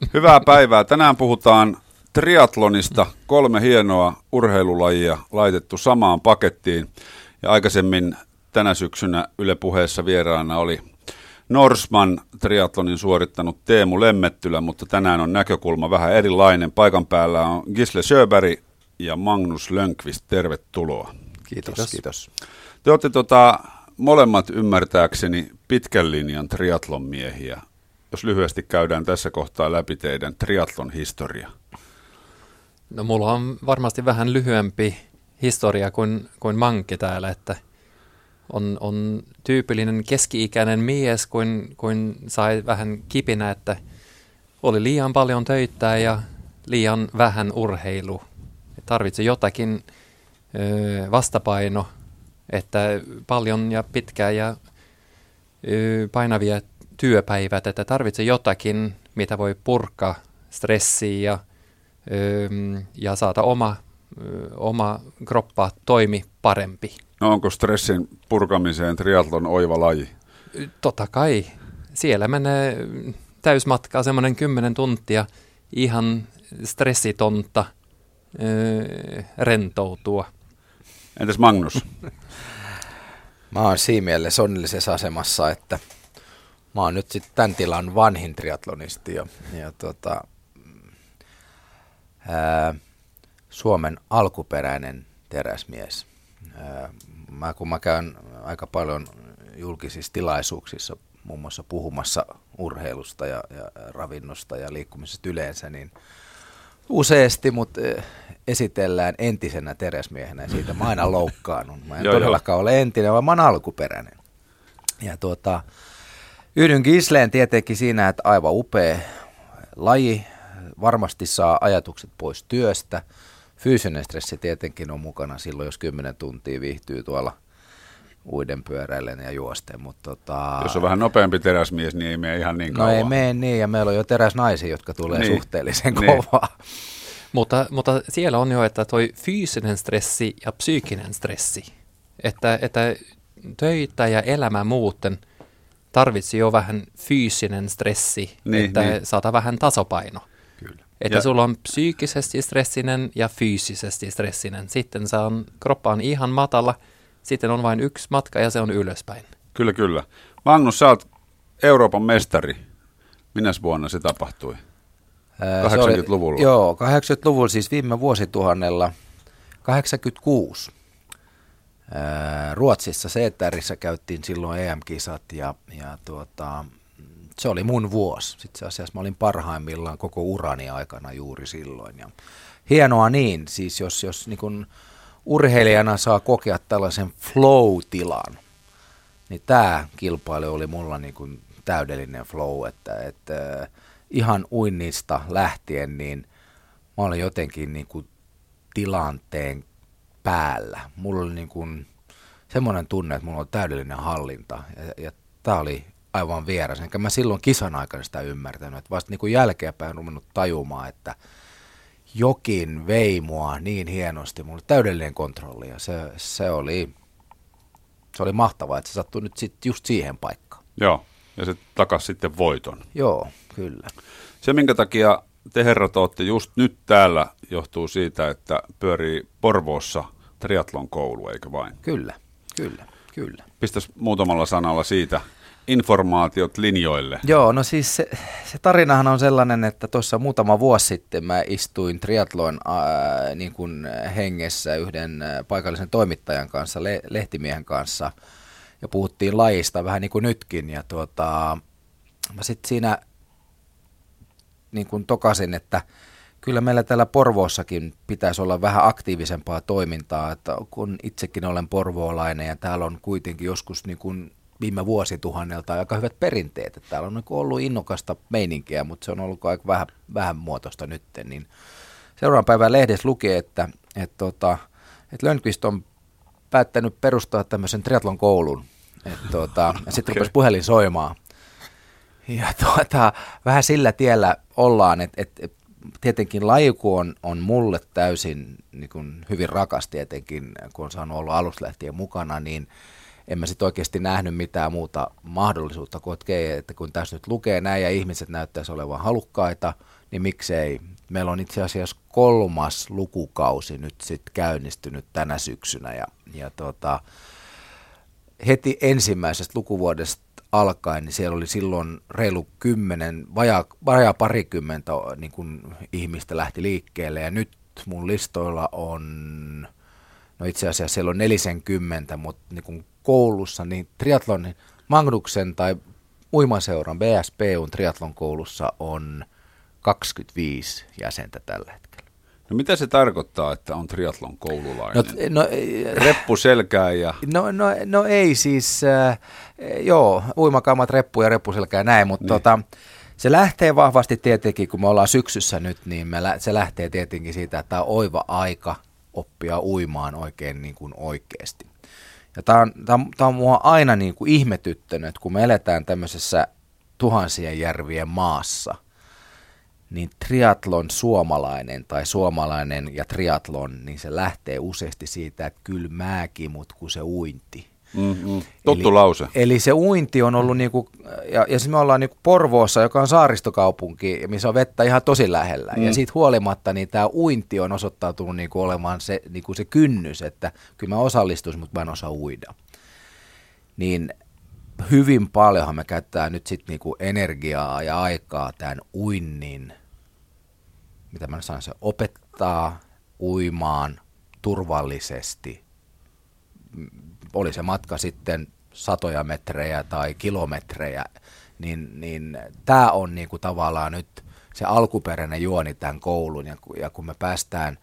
Hyvää päivää. Tänään puhutaan triatlonista. Kolme hienoa urheilulajia laitettu samaan pakettiin. Ja aikaisemmin tänä syksynä Yle puheessa vieraana oli Norsman triatlonin suorittanut Teemu Lemmettylä, mutta tänään on näkökulma vähän erilainen. Paikan päällä on Gisle Sjöberg ja Magnus Lönkvist. Tervetuloa. Kiitos. Kiitos. Kiitos. Te olette tota, molemmat ymmärtääkseni pitkän linjan triatlon miehiä. Jos lyhyesti käydään tässä kohtaa läpi teidän triatlon historia. No mulla on varmasti vähän lyhyempi historia kuin, kuin Manki täällä, että on, on tyypillinen keski-ikäinen mies, kuin, kuin sai vähän kipinä, että oli liian paljon töitä ja liian vähän urheilu. Tarvitsi jotakin ö, vastapaino, että paljon ja pitkää ja ö, painavia työpäivät, että tarvitsee jotakin, mitä voi purkaa stressiä ja, ja saada oma, oma kroppa toimi parempi. No onko stressin purkamiseen triatlon oiva laji? Totta kai. Siellä menee täysmatkaa semmoinen kymmenen tuntia ihan stressitonta rentoutua. Entäs Magnus? Mä oon siinä mielessä onnellisessa asemassa, että mä oon nyt sitten tämän tilan vanhin triatlonisti ja, ja tota, ää, Suomen alkuperäinen teräsmies. Ää, mä, kun mä käyn aika paljon julkisissa tilaisuuksissa muun muassa puhumassa urheilusta ja, ja ravinnosta ja liikkumisesta yleensä, niin useasti mut esitellään entisenä teräsmiehenä ja siitä mä aina loukkaannut. Mä en todellakaan ole entinen, vaan mä oon alkuperäinen. Ja tuota, Yhdyn Gisleen tietenkin siinä, että aivan upea laji, varmasti saa ajatukset pois työstä. Fyysinen stressi tietenkin on mukana silloin, jos 10 tuntia viihtyy tuolla uiden pyöräillen ja juosten. Mutta tota... Jos on vähän nopeampi teräsmies, niin ei mene ihan niin kauan. No ei mene niin, ja meillä on jo teräsnaisia, jotka tulee niin. suhteellisen niin. kovaa. Mutta, mutta siellä on jo, että toi fyysinen stressi ja psyykkinen stressi, että, että töitä ja elämä muuten – tarvitsi jo vähän fyysinen stressi, niin, että niin. saada vähän tasapaino. Kyllä. Että ja. sulla on psyykkisesti stressinen ja fyysisesti stressinen. Sitten se on, kroppa on ihan matala, sitten on vain yksi matka ja se on ylöspäin. Kyllä, kyllä. Magnus, sä oot Euroopan mestari. Minäs vuonna se tapahtui? 80-luvulla. joo, 80-luvulla siis viime vuosituhannella. 86 Ruotsissa Seetärissä käyttiin silloin EM-kisat ja, ja tuota, se oli mun vuosi. Sitten asiassa mä olin parhaimmillaan koko urani aikana juuri silloin. Ja hienoa niin, siis jos, jos niin kun urheilijana saa kokea tällaisen flow-tilan, niin tämä kilpailu oli mulla niin kun täydellinen flow, että, että ihan uinnista lähtien, niin mä olin jotenkin niin kuin tilanteen päällä. Mulla oli niin kuin semmoinen tunne, että mulla on täydellinen hallinta. Ja, ja tämä oli aivan vieras. Enkä mä silloin kisan aikana sitä ymmärtänyt. Että vasta niin kuin jälkeenpäin ruvennut tajumaan, että jokin vei mua niin hienosti. Mulla oli täydellinen kontrolli ja se, se oli, se oli mahtavaa, että se sattui nyt sit just siihen paikkaan. Joo, ja se takas sitten voiton. Joo, kyllä. Se, minkä takia te herrat olette just nyt täällä, johtuu siitä, että pyörii Porvoossa triatlon koulu, eikö vain? Kyllä, kyllä, kyllä. Pistäs muutamalla sanalla siitä informaatiot linjoille. Joo, no siis se, se tarinahan on sellainen, että tuossa muutama vuosi sitten mä istuin triatlon ää, niin kuin hengessä yhden paikallisen toimittajan kanssa, le, lehtimiehen kanssa, ja puhuttiin lajista vähän niin kuin nytkin, ja tuota, mä sitten siinä niin kuin tokasin, että kyllä meillä täällä Porvoossakin pitäisi olla vähän aktiivisempaa toimintaa, että kun itsekin olen porvoolainen ja täällä on kuitenkin joskus niin kuin viime vuosituhannelta aika hyvät perinteet, että täällä on niin ollut innokasta meininkiä, mutta se on ollut aika vähän, vähän muotoista nyt, niin seuraavan päivän lehdessä lukee, että, että, tota, että Lönnqvist on päättänyt perustaa tämmöisen triatlon koulun, että, tota, ja sitten okay. rupesi puhelin soimaan, ja tuota, vähän sillä tiellä ollaan, että, että tietenkin lajiku on, on mulle täysin niin kuin hyvin rakas tietenkin, kun on saanut olla alusta lähtien mukana, niin en mä sitten oikeasti nähnyt mitään muuta mahdollisuutta kuin, että kun tässä nyt lukee näin ja ihmiset näyttäisi olevan halukkaita, niin miksei. Meillä on itse asiassa kolmas lukukausi nyt sitten käynnistynyt tänä syksynä ja, ja tota, heti ensimmäisestä lukuvuodesta alkaen, niin siellä oli silloin reilu kymmenen, vajaa, vajaa parikymmentä niin kun ihmistä lähti liikkeelle ja nyt mun listoilla on, no itse asiassa siellä on 40, mutta niin kun koulussa, niin triatlonin Magnuksen tai uimaseuran BSPUn triatlon koulussa on 25 jäsentä tällä hetkellä. No mitä se tarkoittaa, että on triatlon koululainen? No, no, Reppu selkää ja... No, no, no ei siis, äh, joo, uimakaamat, reppu ja reppuselkää näin, mutta niin. tota, se lähtee vahvasti tietenkin, kun me ollaan syksyssä nyt, niin me, se lähtee tietenkin siitä, että tämä on oiva aika oppia uimaan oikein niin kuin oikeasti. Ja tämä on, tämä on, tämä on mua aina niin kuin ihmetyttänyt, että kun me eletään tämmöisessä tuhansien järvien maassa, niin triatlon suomalainen tai suomalainen ja triatlon, niin se lähtee useasti siitä, että kyllä mäkin, mutta kun se uinti. Mm-hmm. Tuttu eli, lause. Eli se uinti on ollut, niinku, ja, ja siis me ollaan niinku Porvoossa, joka on saaristokaupunki, missä on vettä ihan tosi lähellä. Mm. Ja siitä huolimatta niin tämä uinti on osoittautunut niinku olemaan se, niinku se kynnys, että kyllä mä osallistuisin, mutta mä en osaa uida. Niin hyvin paljonhan me käyttää nyt sitten niinku energiaa ja aikaa tämän uinnin, mitä mä sanon, se opettaa uimaan turvallisesti. Oli se matka sitten satoja metrejä tai kilometrejä, niin, niin tämä on niinku tavallaan nyt se alkuperäinen juoni tämän koulun, ja, ja kun me päästään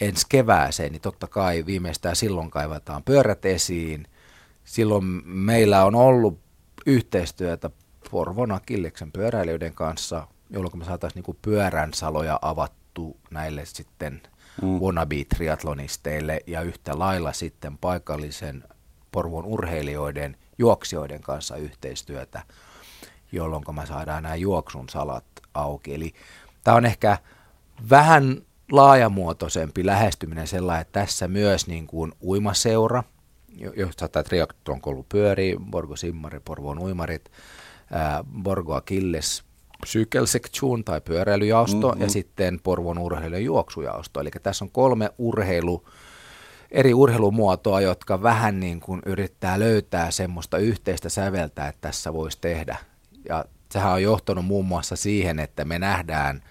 ensi kevääseen, niin totta kai viimeistään silloin kaivataan pyörät esiin. Silloin meillä on ollut yhteistyötä Porvon Akilleksen pyöräilijöiden kanssa, jolloin me saataisiin niinku pyörän saloja avattu näille sitten – mm. wannabe-triatlonisteille ja yhtä lailla sitten paikallisen Porvon urheilijoiden, juoksijoiden kanssa yhteistyötä, jolloin me saadaan nämä juoksun salat auki. Eli tämä on ehkä vähän laajamuotoisempi lähestyminen sellainen, että tässä myös niin kuin uimaseura, josta tämä triathlon koulu pyörii, Borgo Simmari, Porvoon uimarit, Borgo Akilles, Cykelsektion tai pyöräilyjaosto mm-hmm. ja sitten Porvon urheilun juoksujaosto. Eli tässä on kolme urheilu, eri urheilumuotoa, jotka vähän niin kuin yrittää löytää semmoista yhteistä säveltä, että tässä voisi tehdä. Ja sehän on johtanut muun muassa siihen, että me nähdään,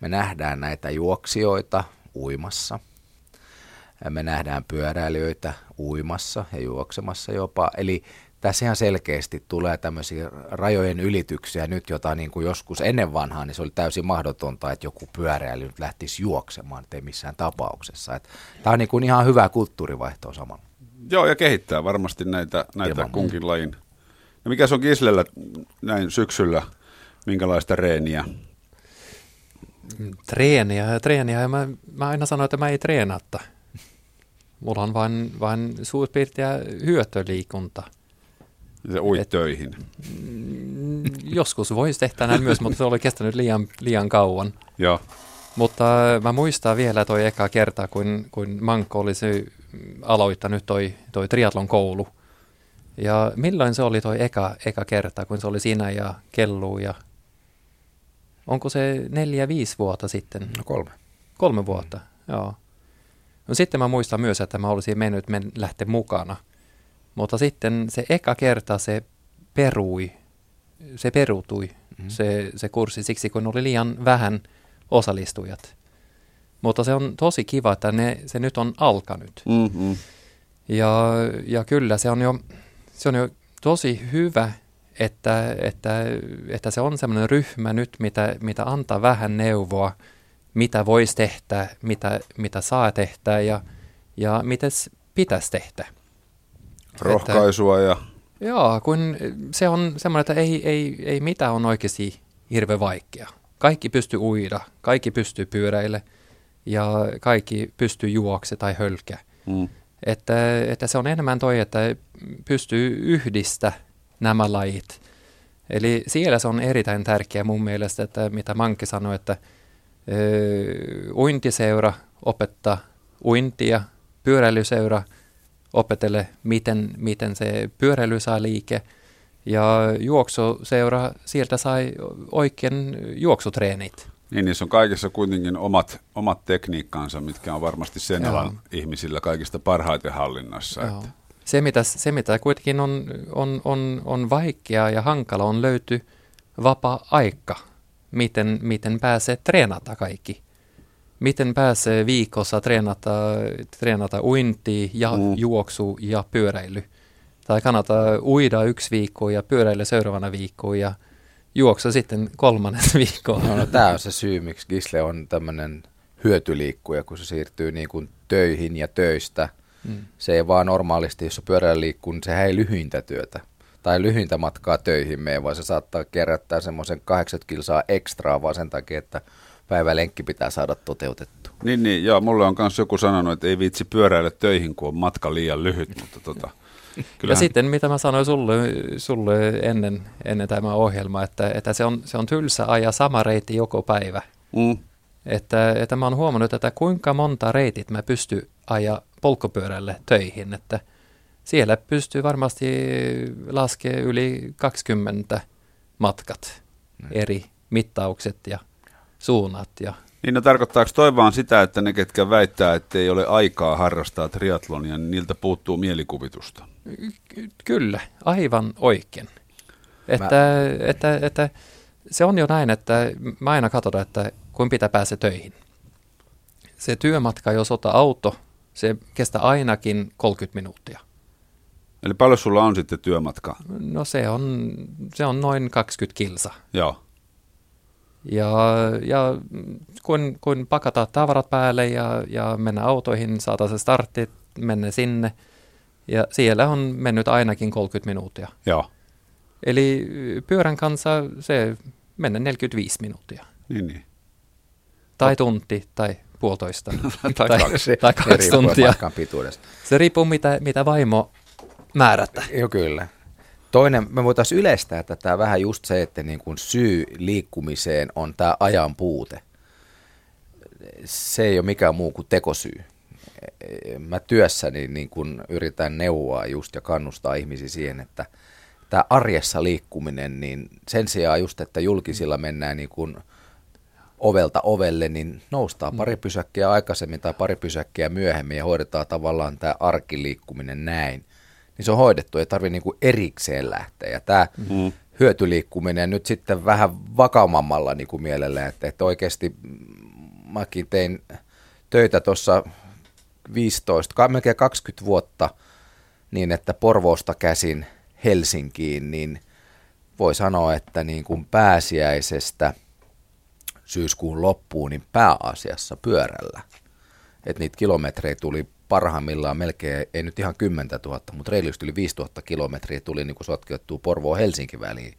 me nähdään näitä juoksijoita uimassa. Ja me nähdään pyöräilijöitä uimassa ja juoksemassa jopa. Eli tässä ihan selkeästi tulee tämmöisiä rajojen ylityksiä nyt, jota niin kuin joskus ennen vanhaa, niin se oli täysin mahdotonta, että joku pyöräily nyt lähtisi juoksemaan, ei missään tapauksessa. tämä on niin kuin ihan hyvä kulttuurivaihto samalla. Joo, ja kehittää varmasti näitä, näitä kunkin lajin. No mikä se on Kislellä näin syksyllä, minkälaista reeniä? Treeniä, treeniä. Mä, mä aina sanoin, että mä ei treenatta. Mulla on vain, vain suurpiirteä hyötyliikunta – se uit Et, töihin. Mm, joskus voisi tehdä näin myös, mutta se oli kestänyt liian, liian kauan. Joo. Mutta äh, mä muistan vielä toi eka kerta, kun, kun Mankko olisi aloittanut toi, toi triatlon koulu. Ja milloin se oli toi eka, eka kerta, kun se oli siinä ja kelluu ja... Onko se neljä, viisi vuotta sitten? No kolme. Kolme vuotta, mm. joo. No sitten mä muistan myös, että mä olisin mennyt men, lähteä mukana – mutta sitten se eka kerta se perui, se perutui mm-hmm. se, se kurssi siksi, kun oli liian vähän osallistujat. Mutta se on tosi kiva, että ne, se nyt on alkanut. Mm-hmm. Ja, ja kyllä se on jo, se on jo tosi hyvä, että, että, että se on sellainen ryhmä nyt, mitä, mitä antaa vähän neuvoa, mitä voisi tehdä, mitä, mitä saa tehdä ja, ja miten pitäisi tehdä rohkaisua ja... Joo, kun se on semmoinen, että ei, ei, ei mitään on oikeasti hirveän vaikea. Kaikki pystyy uida, kaikki pystyy pyöräille ja kaikki pystyy juokse tai hölkä. Mm. Että, että se on enemmän toi, että pystyy yhdistä nämä lajit. Eli siellä se on erittäin tärkeää mun mielestä, että mitä Mankki sanoi, että ö, uintiseura opettaa uintia, pyöräilyseura – opetelle, miten, miten se pyöräily saa liike. Ja juoksuseura sieltä sai oikein juoksutreenit. Niin, niissä on kaikessa kuitenkin omat, omat tekniikkaansa, mitkä on varmasti sen Joo. alan ihmisillä kaikista parhaiten hallinnassa. Joo. Että. Se, mitä, se, mitä kuitenkin on, on, on, on vaikeaa ja hankala, on löyty vapaa-aika, miten, miten pääsee treenata kaikki. Miten pääsee viikossa treenata, treenata uinti ja mm. juoksu ja pyöräily. Tai kannattaa uida yksi viikko ja pyöräillä seuraavana viikkoon ja juoksa sitten kolmannes viikkoa. No, no tämä on se syy, miksi Gisle on tämmöinen hyötyliikkuja, kun se siirtyy niin kuin töihin ja töistä. Mm. Se ei vaan normaalisti, jos pyörällä liikkuu, niin sehän ei lyhyintä työtä tai lyhyintä matkaa töihin mene, vaan se saattaa kerättää semmoisen 80 kilsaa ekstraa vaan sen takia, että päivälenkki pitää saada toteutettu. Niin, niin joo, mulle on myös joku sanonut, että ei viitsi pyöräillä töihin, kun on matka liian lyhyt, mutta tota, Kyllähän... Ja sitten mitä mä sanoin sulle, sulle ennen, ennen tämä ohjelma, että, että se, on, se on tylsä ajaa sama reitti joko päivä. Mm. Että, että mä oon huomannut, että kuinka monta reitit mä pystyn ajaa polkupyörälle töihin, että siellä pystyy varmasti laskemaan yli 20 matkat, mm. eri mittaukset ja suunnat ja niin no tarkoittaako toi vaan sitä, että ne, ketkä väittää, että ei ole aikaa harrastaa triatlonia, niin niiltä puuttuu mielikuvitusta? Ky- kyllä, aivan oikein. Että, mä... että, että, että se on jo näin, että mä aina katsotaan, että kuin pitää päästä töihin. Se työmatka, jos ottaa auto, se kestää ainakin 30 minuuttia. Eli paljon sulla on sitten työmatka? No se on, se on noin 20 kilsa. Joo. Ja, ja kun, kun pakata tavarat päälle ja, ja mennä autoihin, saada se startti, mennä sinne. Ja siellä on mennyt ainakin 30 minuuttia. Joo. Eli pyörän kanssa se mennä 45 minuuttia. Niin, niin. Tai tunti tai puolitoista. tai, tai kaksi, tai kaksi tuntia. Se riippuu mitä, mitä vaimo määrätä. Joo, kyllä. Toinen, me voitaisiin yleistää tätä vähän just se, että niin kuin syy liikkumiseen on tämä ajan puute. Se ei ole mikään muu kuin tekosyy. Mä työssäni niin kuin yritän neuvoa just ja kannustaa ihmisiä siihen, että tämä arjessa liikkuminen, niin sen sijaan just, että julkisilla mennään niin kuin ovelta ovelle, niin noustaan pari pysäkkiä aikaisemmin tai pari pysäkkiä myöhemmin ja hoidetaan tavallaan tämä arkiliikkuminen näin niin se on hoidettu, ei tarvitse niinku erikseen lähteä. Ja tämä mm. hyötyliikkuminen nyt sitten vähän vakaumammalla niinku mielellä, että, että oikeasti mäkin tein töitä tuossa 15, melkein 20 vuotta niin, että Porvoosta käsin Helsinkiin, niin voi sanoa, että niin kuin pääsiäisestä syyskuun loppuun, niin pääasiassa pyörällä. Että niitä kilometrejä tuli parhaimmillaan melkein, ei nyt ihan 10 000, mutta reilusti yli 5000 kilometriä tuli niin kuin sotkettua Porvoo-Helsinki väliin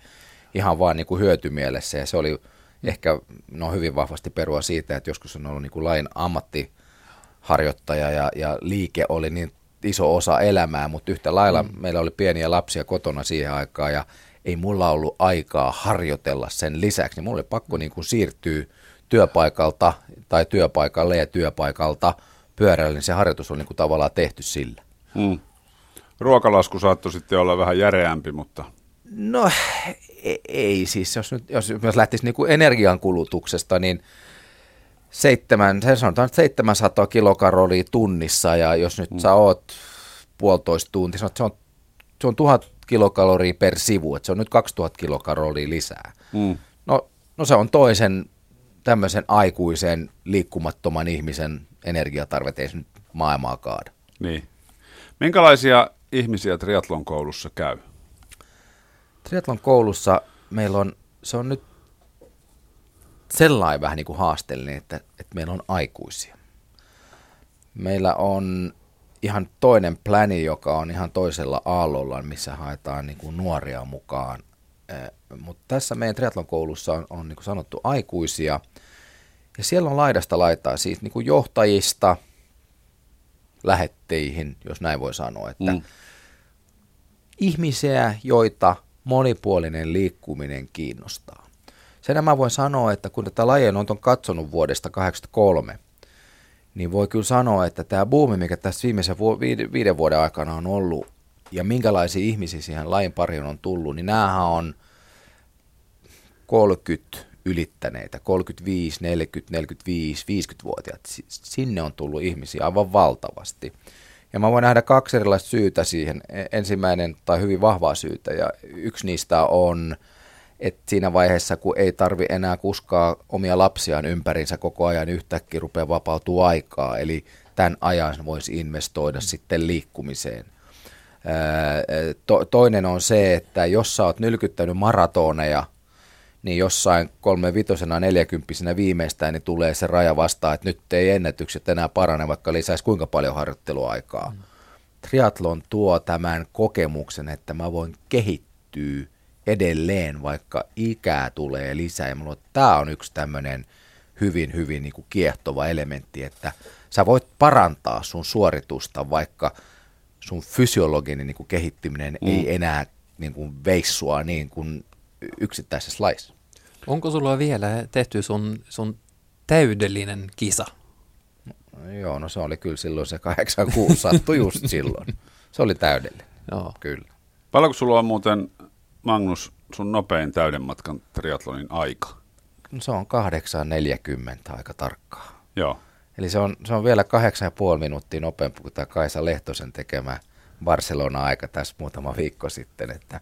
ihan vaan niin kuin hyötymielessä ja se oli ehkä no, hyvin vahvasti perua siitä, että joskus on ollut niin kuin lain ammattiharjoittaja ja, ja liike oli niin iso osa elämää, mutta yhtä lailla mm. meillä oli pieniä lapsia kotona siihen aikaan ja ei mulla ollut aikaa harjoitella sen lisäksi, niin mulla oli pakko niin kuin siirtyä työpaikalta tai työpaikalle ja työpaikalta – pyörällä, niin se harjoitus on niin kuin tavallaan tehty sillä. Hmm. Ruokalasku saattoi sitten olla vähän järeämpi, mutta... No ei, ei siis, jos nyt jos, jos lähtisi niin kuin energiankulutuksesta, niin seitsemän, se sanotaan 700 kilokaloria tunnissa, ja jos nyt hmm. sä oot puolitoista tuntia, se on, se on tuhat kilokaloria per sivu, että se on nyt 2000 kilokaloria lisää. Hmm. No, no se on toisen tämmöisen aikuisen liikkumattoman ihmisen energiatarvet ei nyt maailmaa kaada. Niin. Minkälaisia ihmisiä triatlon koulussa käy? Triatlon koulussa meillä on, se on nyt sellainen vähän niin kuin haasteellinen, että, että meillä on aikuisia. Meillä on ihan toinen pläni, joka on ihan toisella aallolla, missä haetaan niin kuin nuoria mukaan. Eh, Mutta tässä meidän triatlon koulussa on, on niin kuin sanottu aikuisia – ja siellä on laidasta laittaa siis niin kuin johtajista lähetteihin, jos näin voi sanoa, että mm. ihmisiä, joita monipuolinen liikkuminen kiinnostaa. Sen mä voin sanoa, että kun tätä lajia on katsonut vuodesta 1983, niin voi kyllä sanoa, että tämä buumi, mikä tässä viimeisen vu- viiden vuoden aikana on ollut, ja minkälaisia ihmisiä siihen lajin pariin on tullut, niin näähän on 30 ylittäneitä, 35, 40, 45, 50-vuotiaat. Sinne on tullut ihmisiä aivan valtavasti. Ja mä voin nähdä kaksi erilaista syytä siihen. E, ensimmäinen tai hyvin vahvaa syytä, ja yksi niistä on, että siinä vaiheessa, kun ei tarvi enää kuskaa omia lapsiaan ympärinsä koko ajan, yhtäkkiä rupeaa vapautua aikaa. Eli tämän ajan voisi investoida sitten liikkumiseen. To, toinen on se, että jos sä oot nylkyttänyt maratoneja – niin jossain kolme vitosena neljäkymppisenä viimeistään niin tulee se raja vastaan, että nyt ei ennätykset enää parane, vaikka lisäisi kuinka paljon harjoitteluaikaa. Mm. Triathlon tuo tämän kokemuksen, että mä voin kehittyä edelleen, vaikka ikää tulee lisää. Ja mulla, tämä on yksi tämmöinen hyvin, hyvin niin kuin kiehtova elementti, että sä voit parantaa sun suoritusta, vaikka sun fysiologinen niin kuin kehittyminen mm. ei enää niin kuin veissua niin kuin yksittäisessä laissa. Onko sulla vielä tehty sun, sun täydellinen kisa? No, joo, no se oli kyllä silloin se 86, sattui just silloin. Se oli täydellinen, joo. kyllä. Paljonko sulla on muuten, Magnus, sun nopein täyden matkan triatlonin aika? No, se on 8.40 aika tarkkaa. Joo. Eli se on, se on vielä 8,5 minuuttia nopeampi kuin tämä Kaisa Lehtosen tekemä Barcelona-aika tässä muutama viikko sitten, että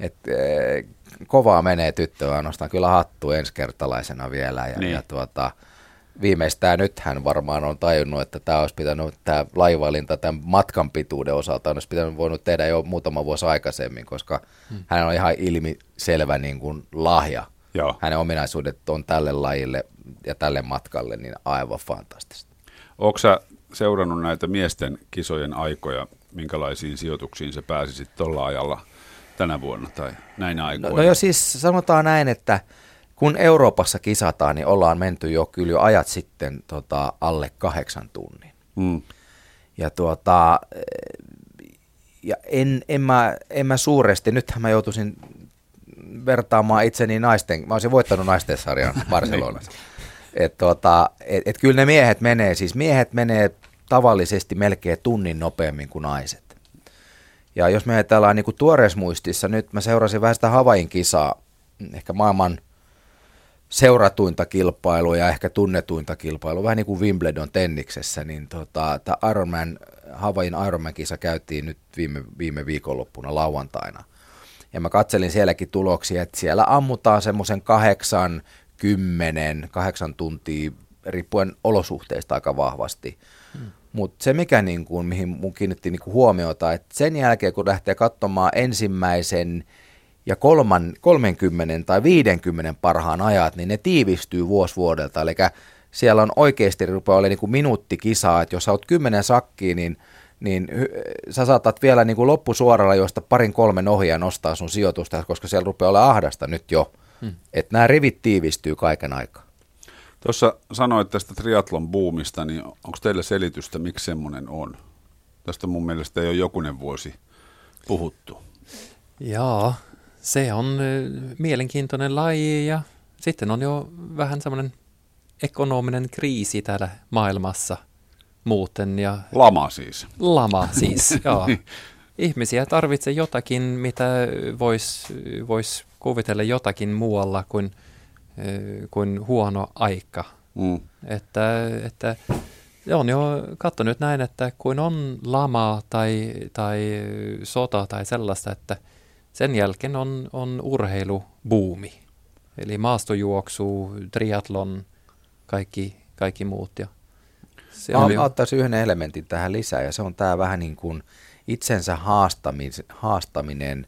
et, e, kovaa menee tyttöä, nostan kyllä hattu ensikertalaisena vielä. Ja, niin. ja tuota, viimeistään nyt hän varmaan on tajunnut, että tämä olisi pitänyt, tämä laivalinta tämän matkan pituuden osalta olisi pitänyt voinut tehdä jo muutama vuosi aikaisemmin, koska hmm. hän on ihan ilmiselvä niin kuin lahja. Joo. Hänen ominaisuudet on tälle lajille ja tälle matkalle niin aivan fantastista. Onko sä seurannut näitä miesten kisojen aikoja, minkälaisiin sijoituksiin se pääsi tuolla ajalla – tänä vuonna tai näinä aikoina? No, no jo siis sanotaan näin, että kun Euroopassa kisataan, niin ollaan menty jo kyllä jo ajat sitten tota, alle kahdeksan tunnin. Mm. Ja tuota, ja en, en, mä, en mä suuresti, nythän mä joutuisin vertaamaan itseni naisten, mä olisin voittanut naisten sarjan Barcelonassa. että tuota, et, et kyllä ne miehet menee, siis miehet menee tavallisesti melkein tunnin nopeammin kuin naiset. Ja jos me ajatellaan niin kuin tuoreismuistissa, nyt mä seurasin vähän sitä Havain kisaa, ehkä maailman seuratuinta kilpailua ja ehkä tunnetuinta kilpailua, vähän niin kuin Wimbledon tenniksessä, niin tota, tämä Ironman, Havain Ironman-kisa käytiin nyt viime, viime viikonloppuna lauantaina. Ja mä katselin sielläkin tuloksia, että siellä ammutaan semmoisen kahdeksan, kymmenen, kahdeksan tuntia, riippuen olosuhteista aika vahvasti. Mutta se, mikä niin kuin, mihin mun kiinnitti niin kuin huomiota, että sen jälkeen kun lähtee katsomaan ensimmäisen ja kolman, 30 tai 50 parhaan ajat, niin ne tiivistyy vuosi vuodelta. Eli siellä on oikeasti rupeaa olemaan niin kuin minuuttikisaa, että jos sä oot kymmenen sakkiä, niin, niin sä saatat vielä niin kuin loppusuoralla joista parin kolmen ohjaa nostaa sun sijoitusta, koska siellä rupeaa olla ahdasta nyt jo. Hmm. Että nämä rivit tiivistyy kaiken aikaa. Tuossa sanoit tästä triatlon buumista, niin onko teillä selitystä, miksi semmoinen on? Tästä mun mielestä ei ole jokunen vuosi puhuttu. Joo, se on mielenkiintoinen laji ja sitten on jo vähän semmoinen ekonominen kriisi täällä maailmassa muuten. Ja lama siis. Lama siis, joo. Ihmisiä tarvitsee jotakin, mitä voisi vois kuvitella jotakin muualla kuin – kuin huono aika. Mm. Että, että on jo katsonut näin, että kun on lama tai, tai sota tai sellaista, että sen jälkeen on, on urheilubuumi. Eli maastojuoksu, triatlon, kaikki, kaikki muut. Ja se Mä jo... ottaisin yhden elementin tähän lisää ja se on tämä vähän niin kuin itsensä haastaminen, haastaminen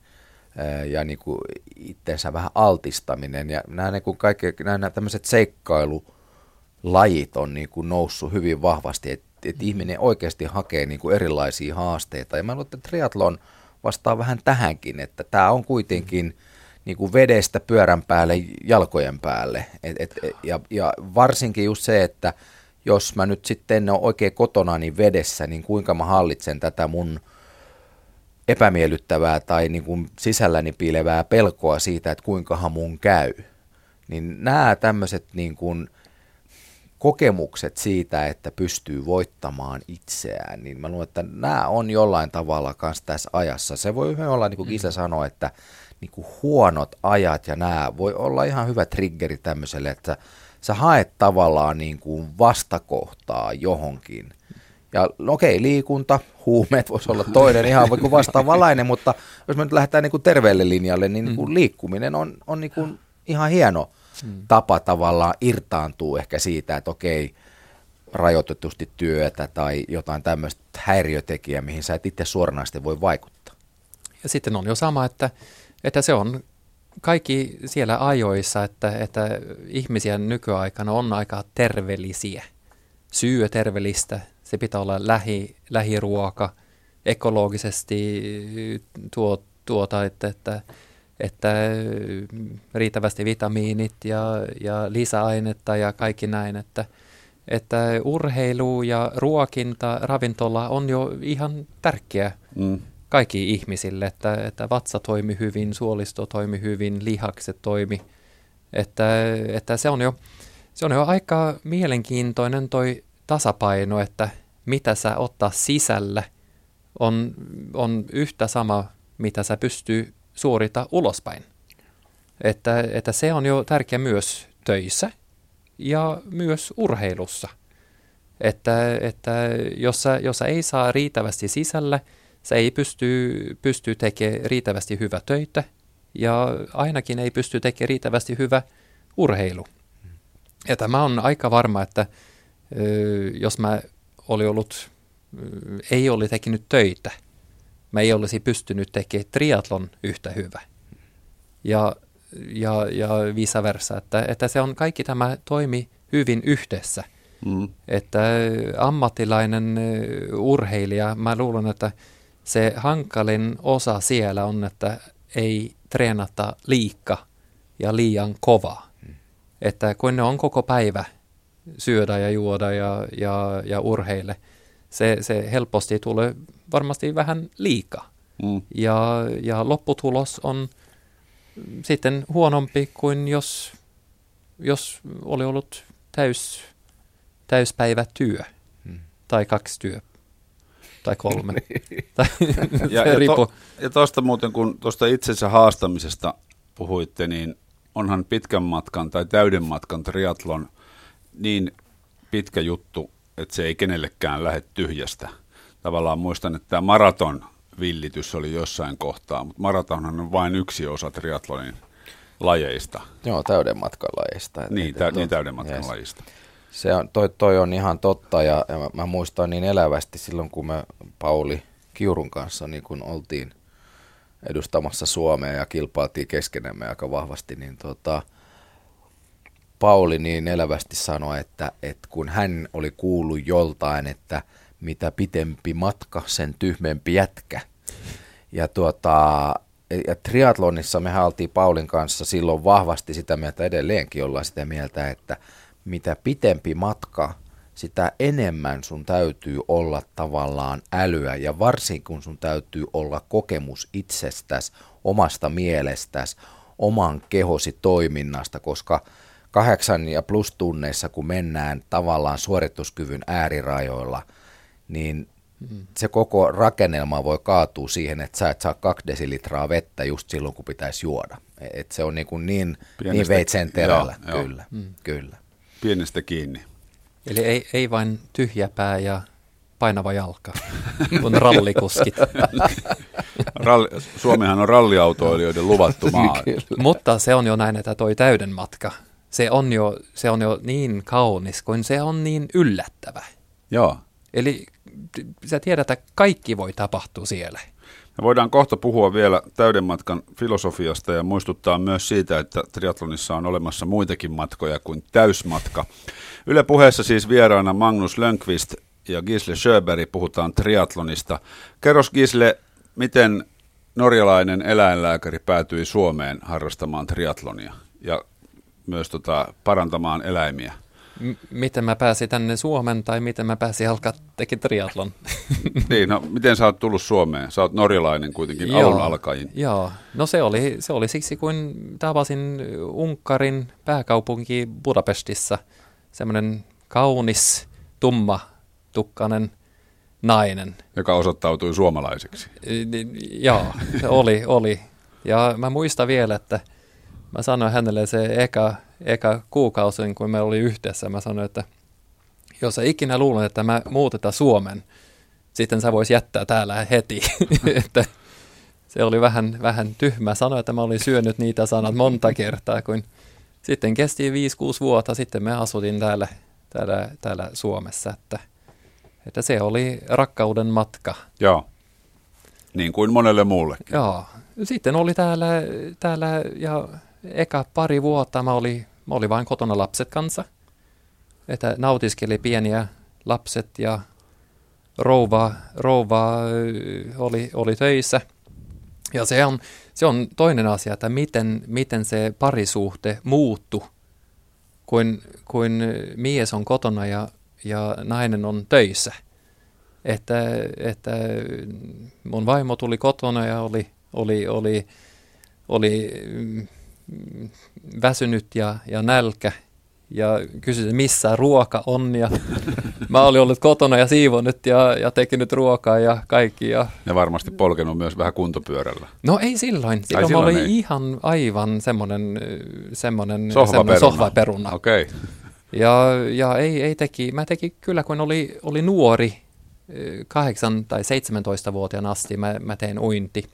ja niin kuin itsensä vähän altistaminen. Ja nämä, niin kuin kaikki, nämä tämmöiset seikkailulajit on niin kuin noussut hyvin vahvasti, että et ihminen oikeasti hakee niin kuin erilaisia haasteita. Ja mä luulen, että triatlon vastaa vähän tähänkin, että tämä on kuitenkin niin kuin vedestä pyörän päälle, jalkojen päälle. Et, et, ja, ja varsinkin just se, että jos mä nyt sitten en ole oikein kotona niin vedessä, niin kuinka mä hallitsen tätä mun – epämiellyttävää tai niin kuin sisälläni piilevää pelkoa siitä, että kuinkahan mun käy. Niin nämä tämmöiset niin kuin kokemukset siitä, että pystyy voittamaan itseään, niin mä luulen, että nämä on jollain tavalla kanssa tässä ajassa. Se voi olla, niin kuin Gisle sanoi, että niin kuin huonot ajat ja nämä voi olla ihan hyvä triggeri tämmöiselle, että sä haet tavallaan niin kuin vastakohtaa johonkin. Ja no okei, liikunta, huumeet voisi olla toinen ihan kuin vastaavanlainen, mutta jos me nyt lähdetään niin kuin terveelle linjalle, niin, niin kuin mm. liikkuminen on, on niin kuin ihan hieno mm. tapa tavallaan irtaantua ehkä siitä, että okei, rajoitetusti työtä tai jotain tämmöistä häiriötekijää, mihin sä et itse suoranaisesti voi vaikuttaa. Ja sitten on jo sama, että, että se on kaikki siellä ajoissa, että, että ihmisiä nykyaikana on aika terveellisiä, syö terveellistä, se pitää olla lähi, lähiruoka, ekologisesti tuo, tuota, että, että, että riittävästi vitamiinit ja, ja lisäainetta ja kaikki näin, että, että urheilu ja ruokinta, ravintola on jo ihan tärkeä mm. kaikki ihmisille, että, että vatsa toimi hyvin, suolisto toimi hyvin, lihakset toimi, että, että se on jo se on jo aika mielenkiintoinen toi tasapaino, että mitä sä ottaa sisälle on, on yhtä sama, mitä sä pystyy suorita ulospäin. Että, että se on jo tärkeä myös töissä ja myös urheilussa. Että, että jos, sä, jos sä ei saa riittävästi sisälle, se ei pysty, pysty tekemään riittävästi hyvä töitä ja ainakin ei pysty tekemään riittävästi hyvä urheilu. Ja tämä on aika varma, että jos mä oli ollut, ei oli tekinyt töitä, mä ei olisi pystynyt tekemään triatlon yhtä hyvä. Ja, ja, ja vice versa, että, että se on kaikki tämä toimi hyvin yhdessä. Mm. Että ammattilainen urheilija, mä luulen, että se hankalin osa siellä on, että ei treenata liikka ja liian kova. Mm. Että kun ne on koko päivä syödä ja juoda ja, ja, ja urheille, se, se helposti tulee varmasti vähän liikaa. Mm. Ja, ja lopputulos on sitten huonompi kuin jos, jos oli ollut täys, täyspäivä työ mm. tai kaksi työ tai kolme. ja, ja, to, ja tuosta muuten, kun tuosta itsensä haastamisesta puhuitte, niin onhan pitkän matkan tai täyden matkan triatlon niin pitkä juttu, että se ei kenellekään lähde tyhjästä. Tavallaan muistan, että tämä maraton villitys oli jossain kohtaa, mutta maratonhan on vain yksi osa triatlonin lajeista. Joo, täyden matkan lajeista. Niin, tä, niin täyden matkan yes. lajista. Se on, toi, toi on ihan totta ja, ja mä, mä muistan niin elävästi silloin, kun me Pauli Kiurun kanssa niin kun oltiin edustamassa Suomea ja kilpailtiin keskenämme aika vahvasti, niin tota, Pauli niin elävästi sanoi, että, että kun hän oli kuullut joltain, että mitä pitempi matka, sen tyhmempi jätkä. Ja, tuota, ja triatlonissa me oltiin Paulin kanssa silloin vahvasti sitä mieltä, edelleenkin ollaan sitä mieltä, että mitä pitempi matka, sitä enemmän sun täytyy olla tavallaan älyä ja varsinkin kun sun täytyy olla kokemus itsestäsi, omasta mielestäsi, oman kehosi toiminnasta, koska – kahdeksan ja plus tunneissa, kun mennään tavallaan suorituskyvyn äärirajoilla, niin mm. se koko rakennelma voi kaatua siihen, että sä et saa kaksi desilitraa vettä just silloin, kun pitäisi juoda. Et se on niin, kuin niin, niin veitsen terällä, joo, kyllä, joo. Mm. kyllä. Pienestä kiinni. Eli ei, ei vain tyhjä pää ja painava jalka, kun rallikuskit. Ralli, Suomihan on ralliautoilijoiden luvattu maa. Mutta se on jo näin, että toi täyden matka se on jo, se on jo niin kaunis kuin se on niin yllättävä. Joo. Eli sä tiedät, että kaikki voi tapahtua siellä. Me voidaan kohta puhua vielä täyden matkan filosofiasta ja muistuttaa myös siitä, että triatlonissa on olemassa muitakin matkoja kuin täysmatka. Yle puheessa siis vieraana Magnus Lönkvist ja Gisle Sjöberg puhutaan triatlonista. Kerros Gisle, miten norjalainen eläinlääkäri päätyi Suomeen harrastamaan triatlonia ja myös tota, parantamaan eläimiä. M- miten mä pääsin tänne Suomen tai miten mä pääsin alkaa tekemään triatlon? niin, no miten sä oot tullut Suomeen? Sä oot norjalainen kuitenkin joo, alun alkaen. Joo, no se oli, se oli siksi, kun tavasin Unkarin pääkaupunki Budapestissa semmoinen kaunis, tumma, tukkanen nainen. Joka osoittautui suomalaiseksi. Joo, se oli, oli. Ja mä muistan vielä, että mä sanoin hänelle se eka, eka kuukausi, kun me oli yhdessä, mä sanoin, että jos sä ikinä luulen, että mä muutetaan Suomen, sitten sä vois jättää täällä heti. että se oli vähän, vähän tyhmä sanoa, että mä olin syönyt niitä sanat monta kertaa, kun sitten kesti 5-6 vuotta, sitten me asutin täällä, täällä, täällä Suomessa, että, että se oli rakkauden matka. Joo, niin kuin monelle muulle. Joo, sitten oli täällä, täällä ja eka pari vuotta mä oli, mä oli vain kotona lapset kanssa, että nautiskeli pieniä lapset ja rouva, rouva oli, oli töissä – ja se on, se on toinen asia, että miten, miten se parisuhte muuttu, kun, kun mies on kotona ja, ja nainen on töissä. Että, että mun vaimo tuli kotona ja oli, oli, oli, oli mm, väsynyt ja, ja nälkä ja kysyin, missä ruoka on. Ja mä olin ollut kotona ja siivonnut ja, ja tekinyt ruokaa ja kaikki. Ja... ja varmasti polkenut myös vähän kuntopyörällä. No ei silloin. Silloin, Ai, silloin mä olin ei. ihan aivan semmoinen, semmoinen sohvaperuna. sohvaperuna. Okay. Ja, ja ei, ei teki, mä teki kyllä kun oli, oli nuori, 8 tai 17-vuotiaan asti mä, mä tein uinti.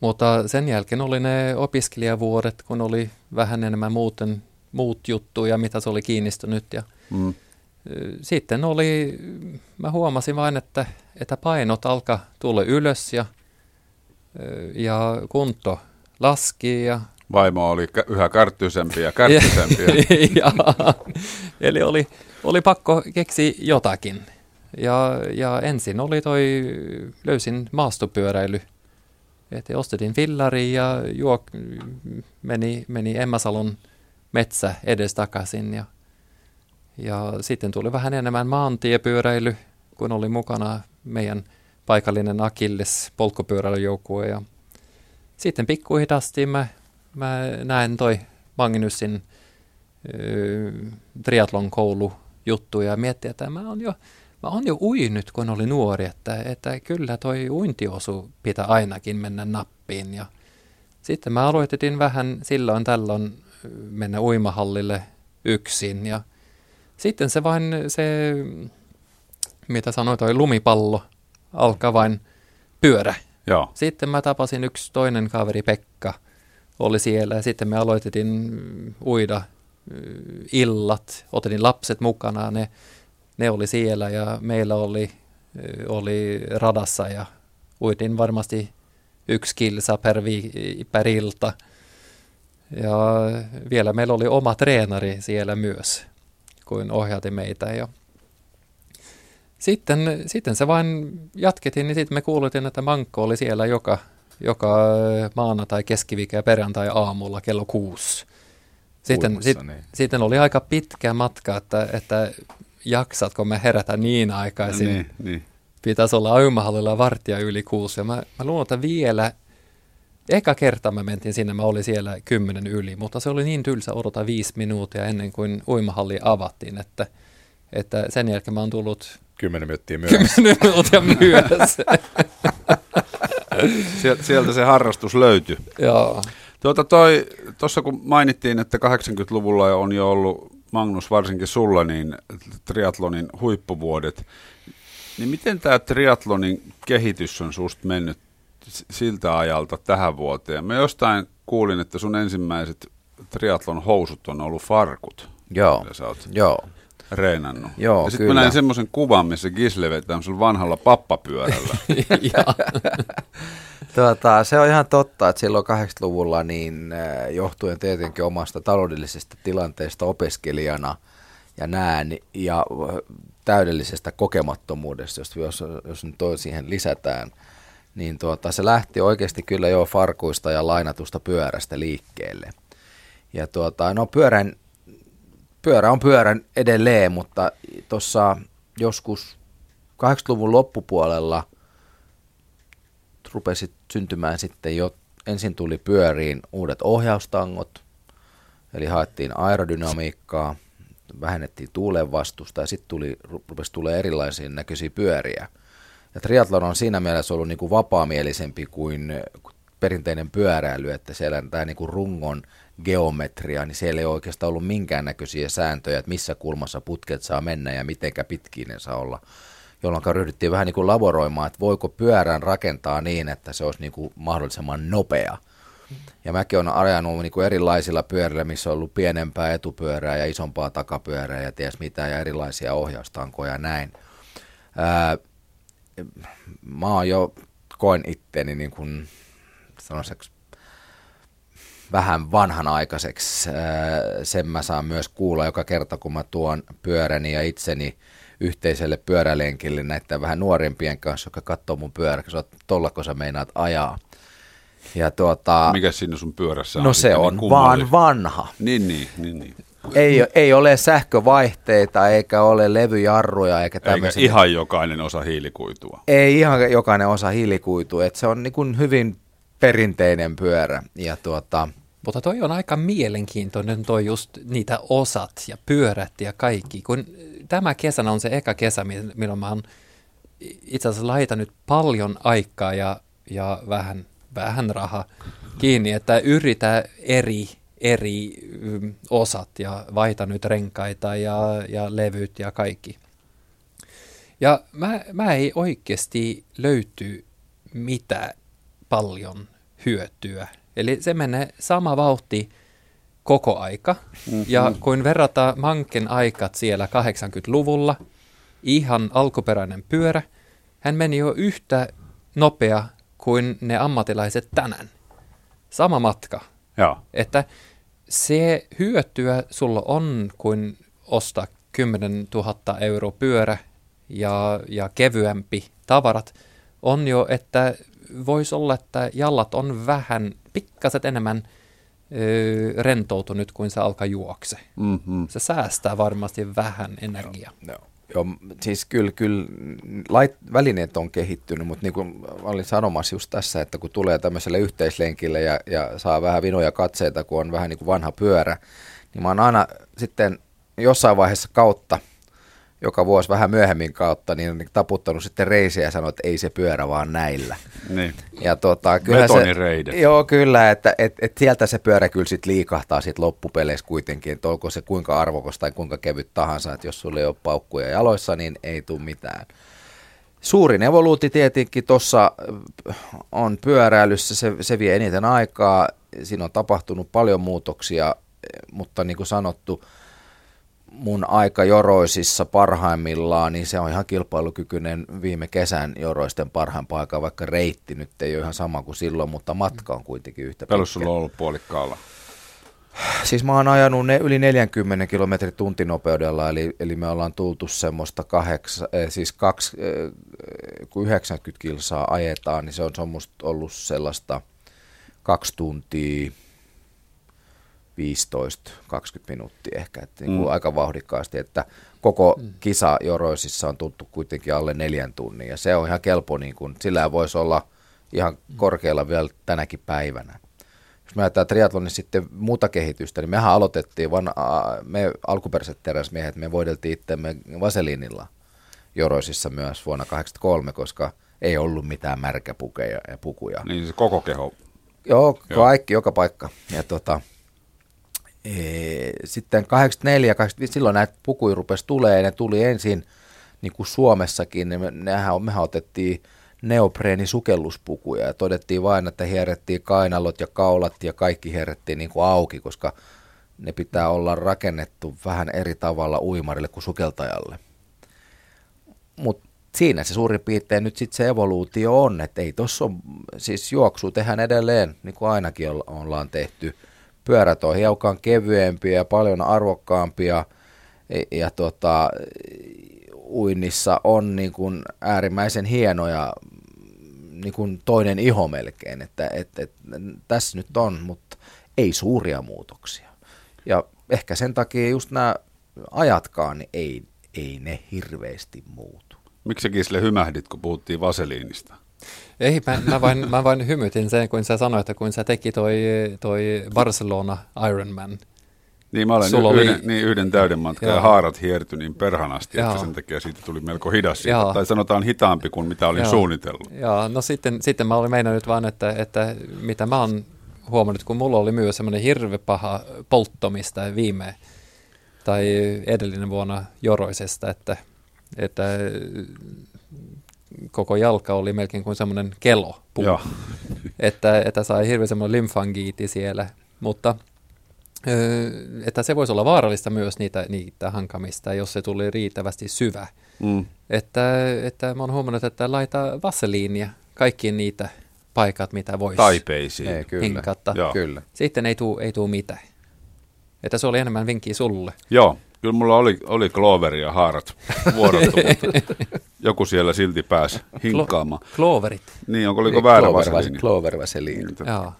Mutta sen jälkeen oli ne opiskelijavuodet, kun oli vähän enemmän muuten muut juttuja, mitä se oli kiinnistynyt. Ja mm. Sitten oli, mä huomasin vain, että, että painot alkaa tulla ylös ja, ja kunto laski. Ja, Vaimo oli yhä karttyisempi ja karttisempi. ja, eli oli, oli pakko keksiä jotakin. Ja, ja ensin oli toi, löysin maastopyöräily. Että ostettiin fillari ja juok, meni, meni Emmasalon metsä edestakaisin ja, ja sitten tuli vähän enemmän maantiepyöräily, kun oli mukana meidän paikallinen Akilles polkupyöräilyjoukkue ja sitten pikkuhitaasti mä, mä näen toi Magnusin triatlon koulu juttu ja miettii, että mä oon jo, mä oon jo uinut, kun oli nuori, että, että kyllä toi uintiosu pitää ainakin mennä nappiin ja sitten mä aloitettiin vähän silloin tällöin mennä uimahallille yksin. Ja sitten se vain se, mitä sanoit, toi lumipallo alkaa vain pyörä. Joo. Sitten mä tapasin yksi toinen kaveri, Pekka, oli siellä ja sitten me aloitettiin uida illat, otin lapset mukana, ne, ne oli siellä ja meillä oli, oli radassa ja uitin varmasti yksi kilsa per, vi, per ilta – ja vielä meillä oli oma treenari siellä myös, kuin ohjati meitä. Ja sitten, sitten se vain jatkettiin, niin sitten me kuultiin, että Mankko oli siellä joka, joka maanantai, keskiviikko ja perjantai aamulla kello kuusi. Sitten, sit, niin. sitten oli aika pitkä matka, että, että jaksatko me herätä niin aikaisin. No niin, niin. Pitäisi olla aymahallilla varttia yli kuusi. Ja mä, mä luulen, että vielä Eka kerta mä mentiin sinne, mä olin siellä kymmenen yli, mutta se oli niin tylsä odota viisi minuuttia ennen kuin uimahalli avattiin, että, että sen jälkeen mä oon tullut... Kymmenen minuuttia. Kymmenen minuuttia sieltä, sieltä se harrastus löytyi. Joo. Tuota toi, tuossa kun mainittiin, että 80-luvulla on jo ollut Magnus, varsinkin sulla, niin triatlonin huippuvuodet, niin miten tämä triatlonin kehitys on susta mennyt siltä ajalta tähän vuoteen. Mä jostain kuulin, että sun ensimmäiset triatlon housut on ollut farkut. Joo, oot joo. Reenannut. Joo, ja sitten mä näin semmoisen kuvan, missä Gisle vetää vanhalla pappapyörällä. tuota, se on ihan totta, että silloin 80-luvulla niin äh, johtuen tietenkin omasta taloudellisesta tilanteesta opiskelijana ja näen ja täydellisestä kokemattomuudesta, jos, jos, jos nyt siihen lisätään – niin tuota, se lähti oikeasti kyllä jo farkuista ja lainatusta pyörästä liikkeelle. Ja tuota, no pyörän, pyörä on pyörän edelleen, mutta tuossa joskus 80-luvun loppupuolella rupesi syntymään sitten jo, ensin tuli pyöriin uudet ohjaustangot, eli haettiin aerodynamiikkaa, vähennettiin tuulen vastusta ja sitten tuli, rupesi tulee erilaisia näköisiä pyöriä. Ja triathlon on siinä mielessä ollut niin kuin vapaamielisempi kuin perinteinen pyöräily, että siellä tämä niin kuin rungon geometria, niin siellä ei oikeastaan ollut minkäännäköisiä sääntöjä, että missä kulmassa putket saa mennä ja mitenkä pitkiä ne saa olla jolloin ryhdyttiin vähän niin kuin laboroimaan, että voiko pyörän rakentaa niin, että se olisi niin kuin mahdollisimman nopea. Ja mäkin olen ajanut niin kuin erilaisilla pyörillä, missä on ollut pienempää etupyörää ja isompaa takapyörää ja ties mitä ja erilaisia ohjaustankoja ja näin. Ää, mä oon jo koen itteni niin kuin sanoiseksi vähän vanhanaikaiseksi. Sen mä saan myös kuulla joka kerta, kun mä tuon pyöräni ja itseni yhteiselle pyörälenkille näiden vähän nuorempien kanssa, joka katsoo mun pyörä, kun sä tollako sä meinaat ajaa. Ja tuota, Mikä siinä sun pyörässä on? No se on niin vaan vanha. Niin, niin, niin. niin. Ei, ei ole sähkövaihteita, eikä ole levyjarruja, eikä tämmöisiä. Eikä ihan jokainen osa hiilikuitua. Ei ihan jokainen osa hiilikuitua, että se on niin kuin hyvin perinteinen pyörä. Ja tuota, mutta toi on aika mielenkiintoinen toi just niitä osat ja pyörät ja kaikki. Kun tämä kesänä on se eka kesä, milloin mä oon itse asiassa laitanut paljon aikaa ja, ja vähän, vähän rahaa kiinni, että yritä eri, eri mm, osat ja vaihtanut renkaita ja, ja levyt ja kaikki. Ja mä, mä ei oikeasti löyty mitä paljon hyötyä Eli se menee sama vauhti koko aika. Mm-hmm. Ja kun verrataan Manken aikat siellä 80-luvulla, ihan alkuperäinen pyörä, hän meni jo yhtä nopea kuin ne ammatilaiset tänään. Sama matka. Joo. Että se hyötyä sulla on, kun ostaa 10 000 euro pyörä ja, ja kevyempi tavarat, on jo, että voisi olla, että jallat on vähän, pikkaset enemmän ö, rentoutunut kuin se alkaa juokse. Mm-hmm. Se säästää varmasti vähän energiaa. No, no. Joo, siis kyllä, kyllä lait, välineet on kehittynyt, mutta niin kuin olin sanomassa just tässä, että kun tulee tämmöiselle yhteislenkille ja, ja saa vähän vinoja katseita, kun on vähän niin kuin vanha pyörä, niin mä oon aina sitten jossain vaiheessa kautta joka vuosi vähän myöhemmin kautta, niin on taputtanut sitten reisiä ja sanonut, että ei se pyörä vaan näillä. Niin. Ja tota, kyllä se, joo, kyllä, että et, et sieltä se pyörä kyllä sitten liikahtaa sit loppupeleissä kuitenkin, että onko se kuinka arvokas tai kuinka kevyt tahansa, että jos sulla ei ole paukkuja jaloissa, niin ei tule mitään. Suurin evoluuti tietenkin tuossa äh, on pyöräilyssä, se, se vie eniten aikaa, siinä on tapahtunut paljon muutoksia, mutta niin kuin sanottu, mun aika joroisissa parhaimmillaan, niin se on ihan kilpailukykyinen viime kesän joroisten parhaan paikka, vaikka reitti nyt ei ole ihan sama kuin silloin, mutta matka on kuitenkin yhtä pitkä. sulla on ollut puolikkaalla? Siis mä oon ajanut ne yli 40 kilometrin tuntinopeudella, eli, eli me ollaan tultu semmoista kahdeksa, eh, siis kaksi, eh, kun 90 kilsaa ajetaan, niin se on semmoista ollut sellaista kaksi tuntia, 15-20 minuuttia ehkä, että niin kuin mm. aika vauhdikkaasti, että koko mm. kisa Joroisissa on tuttu kuitenkin alle neljän tunnin ja se on ihan kelpo, niin kuin, sillä voisi olla ihan mm. korkealla vielä tänäkin päivänä. Jos me ajatellaan triatlonin sitten muuta kehitystä, niin mehän aloitettiin, vaan me alkuperäiset teräsmiehet, me voideltiin itsemme vaselinilla Joroisissa myös vuonna 1983, koska ei ollut mitään märkäpukeja ja pukuja. Niin se koko keho. Joo, kaikki, Joo. joka paikka. Ja tota, sitten 84, 85, silloin näitä pukuja rupesi tulee, ne tuli ensin niin kuin Suomessakin, ne, nehän, on, mehän otettiin neopreenisukelluspukuja ja todettiin vain, että hierrettiin kainalot ja kaulat ja kaikki hierrettiin niin kuin auki, koska ne pitää olla rakennettu vähän eri tavalla uimarille kuin sukeltajalle. Mutta siinä se suurin piirtein nyt sitten se evoluutio on, että ei tuossa siis juoksu tehdään edelleen, niin kuin ainakin ollaan tehty – pyörät on hiukan kevyempiä ja paljon arvokkaampia ja, tota, uinnissa on niin kuin äärimmäisen hienoja niin kuin toinen iho melkein, että et, et, tässä nyt on, mutta ei suuria muutoksia. Ja ehkä sen takia just nämä ajatkaan, niin ei, ei ne hirveästi muutu. Miksi sille hymähdit, kun puhuttiin vaseliinista? Ei, mä, mä, vain, mä vain hymytin sen, kun sä sanoit, että kun sä teki toi, toi Barcelona Ironman, Niin mä olen Sulla yhden, oli- oli... niin, yhden täyden matkan ja haarat hiertyi niin perhanasti, Joo. että sen takia siitä tuli melko hidas. Siitä, tai sanotaan hitaampi kuin mitä olin Joo. suunnitellut. Joo, no sitten, sitten mä olin meinannut vaan, että, että mitä mä oon huomannut, kun mulla oli myös semmoinen hirve paha polttomista viime tai edellinen vuonna joroisesta, että, että koko jalka oli melkein kuin semmoinen kelo. Joo. että, että sai hirveän semmoinen lymfangiiti siellä, mutta että se voisi olla vaarallista myös niitä, niitä hankamista, jos se tuli riittävästi syvä. Mm. Että, että mä oon huomannut, että laita vaseliinia kaikkiin niitä paikat, mitä voisi Taipeisiin. Ei, kyllä. hinkata. Joo. Kyllä. Sitten ei tuu, ei tuu mitään. Että se oli enemmän vinkkiä sulle. Joo, kyllä mulla oli, oli Cloveri ja haarat vuorottu, mutta joku siellä silti pääsi hinkkaamaan. Cloverit. Niin, onko oliko väärä Clover- vaseliini? Clover vaseliini. Niin, Joo.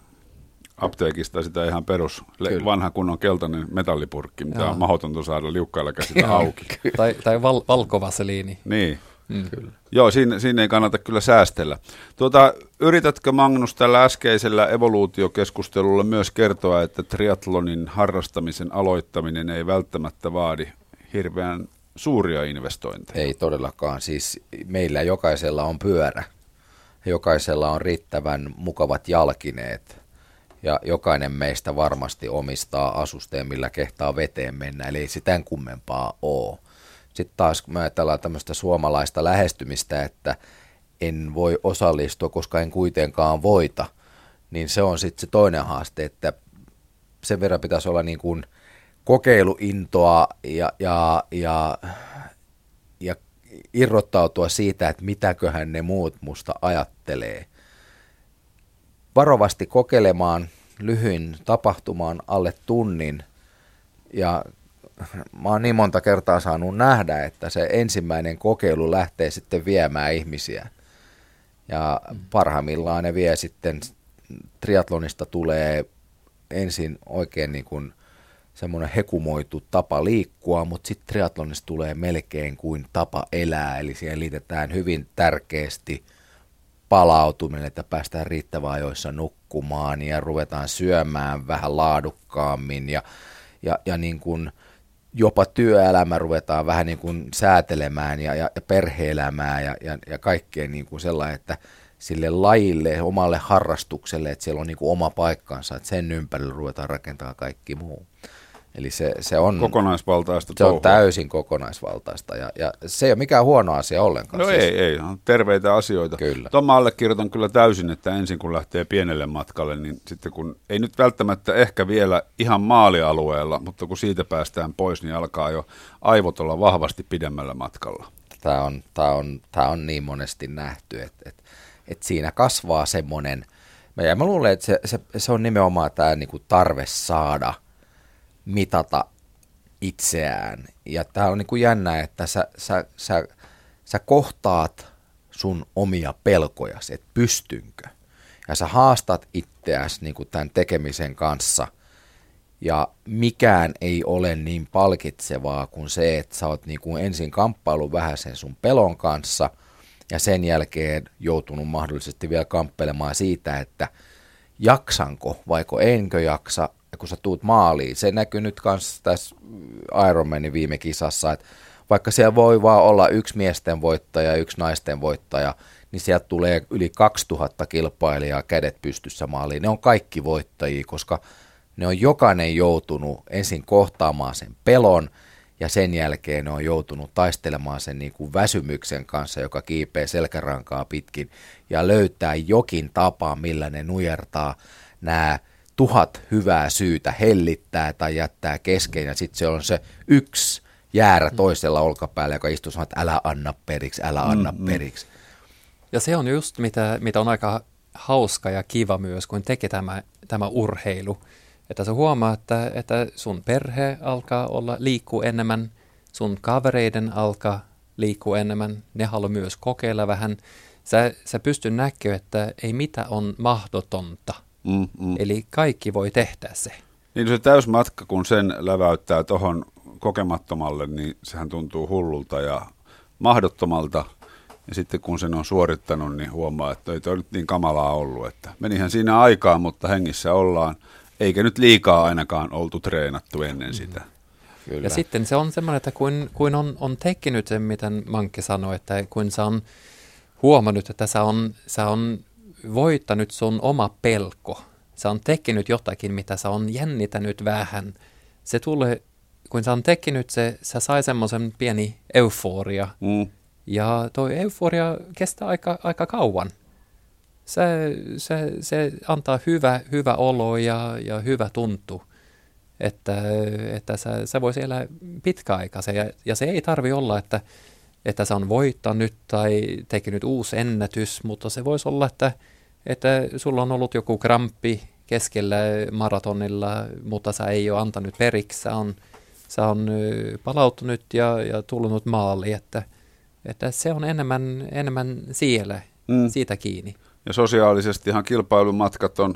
apteekista sitä ihan perus, Kyllä. vanha kunnon keltainen metallipurkki, mitä Joo. on mahdotonta saada liukkailla käsillä auki. tai tai val, valkovaseliini. Niin. Mm. Joo, siinä, siinä ei kannata kyllä säästellä. Tuota, yritätkö Magnus tällä äskeisellä evoluutiokeskustelulla myös kertoa, että triatlonin harrastamisen aloittaminen ei välttämättä vaadi hirveän suuria investointeja? Ei todellakaan. Siis meillä jokaisella on pyörä. Jokaisella on riittävän mukavat jalkineet. Ja jokainen meistä varmasti omistaa asusteen, millä kehtaa veteen mennä. Eli ei sitä kummempaa ole. Sitten taas kun me ajatellaan tämmöistä suomalaista lähestymistä, että en voi osallistua, koska en kuitenkaan voita, niin se on sitten se toinen haaste, että sen verran pitäisi olla niin kuin kokeiluintoa ja, ja, ja, ja irrottautua siitä, että mitäköhän ne muut musta ajattelee. Varovasti kokeilemaan lyhyin tapahtumaan alle tunnin ja mä oon niin monta kertaa saanut nähdä, että se ensimmäinen kokeilu lähtee sitten viemään ihmisiä. Ja parhaimmillaan ne vie sitten, triatlonista tulee ensin oikein niin kuin semmoinen hekumoitu tapa liikkua, mutta sitten triatlonista tulee melkein kuin tapa elää, eli siihen liitetään hyvin tärkeästi palautuminen, että päästään riittävän ajoissa nukkumaan ja ruvetaan syömään vähän laadukkaammin ja, ja, ja niin kuin jopa työelämä ruvetaan vähän niin kuin säätelemään ja, ja, ja perheelämää ja, ja, ja kaikkea niin kuin sellainen, että sille lajille, omalle harrastukselle, että siellä on niin kuin oma paikkansa, että sen ympärillä ruvetaan rakentamaan kaikki muu. Eli se, se on, Kokonaisvaltaista se on touhua. täysin kokonaisvaltaista ja, ja se ei ole mikään huono asia ollenkaan. No siis. ei, ei, on terveitä asioita. Kyllä. Tuon allekirjoitan kyllä täysin, että ensin kun lähtee pienelle matkalle, niin sitten kun, ei nyt välttämättä ehkä vielä ihan maalialueella, mutta kun siitä päästään pois, niin alkaa jo aivot olla vahvasti pidemmällä matkalla. Tämä on, tämä on, tämä on niin monesti nähty, että, että, että siinä kasvaa semmoinen, ja mä luulen, että se, se, se on nimenomaan tämä niin kuin tarve saada mitata itseään. Ja tämä on niin kuin jännä, että sä, sä, sä, sä kohtaat sun omia pelkojasi, että pystynkö. Ja sä haastat itseäsi niin kuin tämän tekemisen kanssa – ja mikään ei ole niin palkitsevaa kuin se, että sä oot niin kuin ensin kamppailu vähän sen sun pelon kanssa ja sen jälkeen joutunut mahdollisesti vielä kamppailemaan siitä, että jaksanko vaiko enkö jaksa. Kun sä tuut maaliin, se näkyy nyt kanssa tässä Ironmanin viime kisassa, että vaikka siellä voi vaan olla yksi miesten voittaja ja yksi naisten voittaja, niin sieltä tulee yli 2000 kilpailijaa kädet pystyssä maaliin. Ne on kaikki voittajia, koska ne on jokainen joutunut ensin kohtaamaan sen pelon ja sen jälkeen ne on joutunut taistelemaan sen niin kuin väsymyksen kanssa, joka kiipee selkärankaa pitkin ja löytää jokin tapa, millä ne nujertaa nämä tuhat hyvää syytä hellittää tai jättää kesken ja sitten se on se yksi jäärä toisella olkapäällä, joka istuu sanoo, että älä anna periksi, älä anna mm, periksi. Ja se on just mitä, mitä on aika hauska ja kiva myös, kun tekee tämä, tämä urheilu. Että sä huomaa, että, että sun perhe alkaa olla liikkuu enemmän, sun kavereiden alkaa liikkuu enemmän, ne haluaa myös kokeilla vähän. Sä, sä pystyy näkemään, että ei mitä on mahdotonta. Mm, mm. Eli kaikki voi tehdä se. Niin se täysmatka, kun sen läväyttää tuohon kokemattomalle, niin sehän tuntuu hullulta ja mahdottomalta. Ja sitten kun sen on suorittanut, niin huomaa, että ei toi nyt niin kamalaa ollut. Että menihän siinä aikaa, mutta hengissä ollaan. eikä nyt liikaa ainakaan oltu treenattu ennen sitä. Kyllä. Ja sitten se on semmoinen, että kun, kun on, on tekkinyt sen, miten Mankki sanoi, että kun sä on huomannut, että sä on, sä on voittanut sun oma pelko, sä on tekkinyt jotakin, mitä sä on jännitänyt vähän, se tulee, kun sä on tekkinyt se, sä sai semmoisen pieni euforia, mm. ja toi euforia kestää aika, aika kauan. Se, se, se antaa hyvä, hyvä olo ja, ja hyvä tuntu että, että sä, sä voisi elää pitkäaikaisen ja, ja se ei tarvi olla, että, että se on voittanut tai tehnyt uusi ennätys, mutta se voisi olla, että, että sulla on ollut joku kramppi keskellä maratonilla, mutta sä ei ole antanut periksi, sä on, sä on palautunut ja, ja tullut maali, että, että se on enemmän, enemmän siellä, mm. siitä kiinni. Ja sosiaalisestihan kilpailumatkat on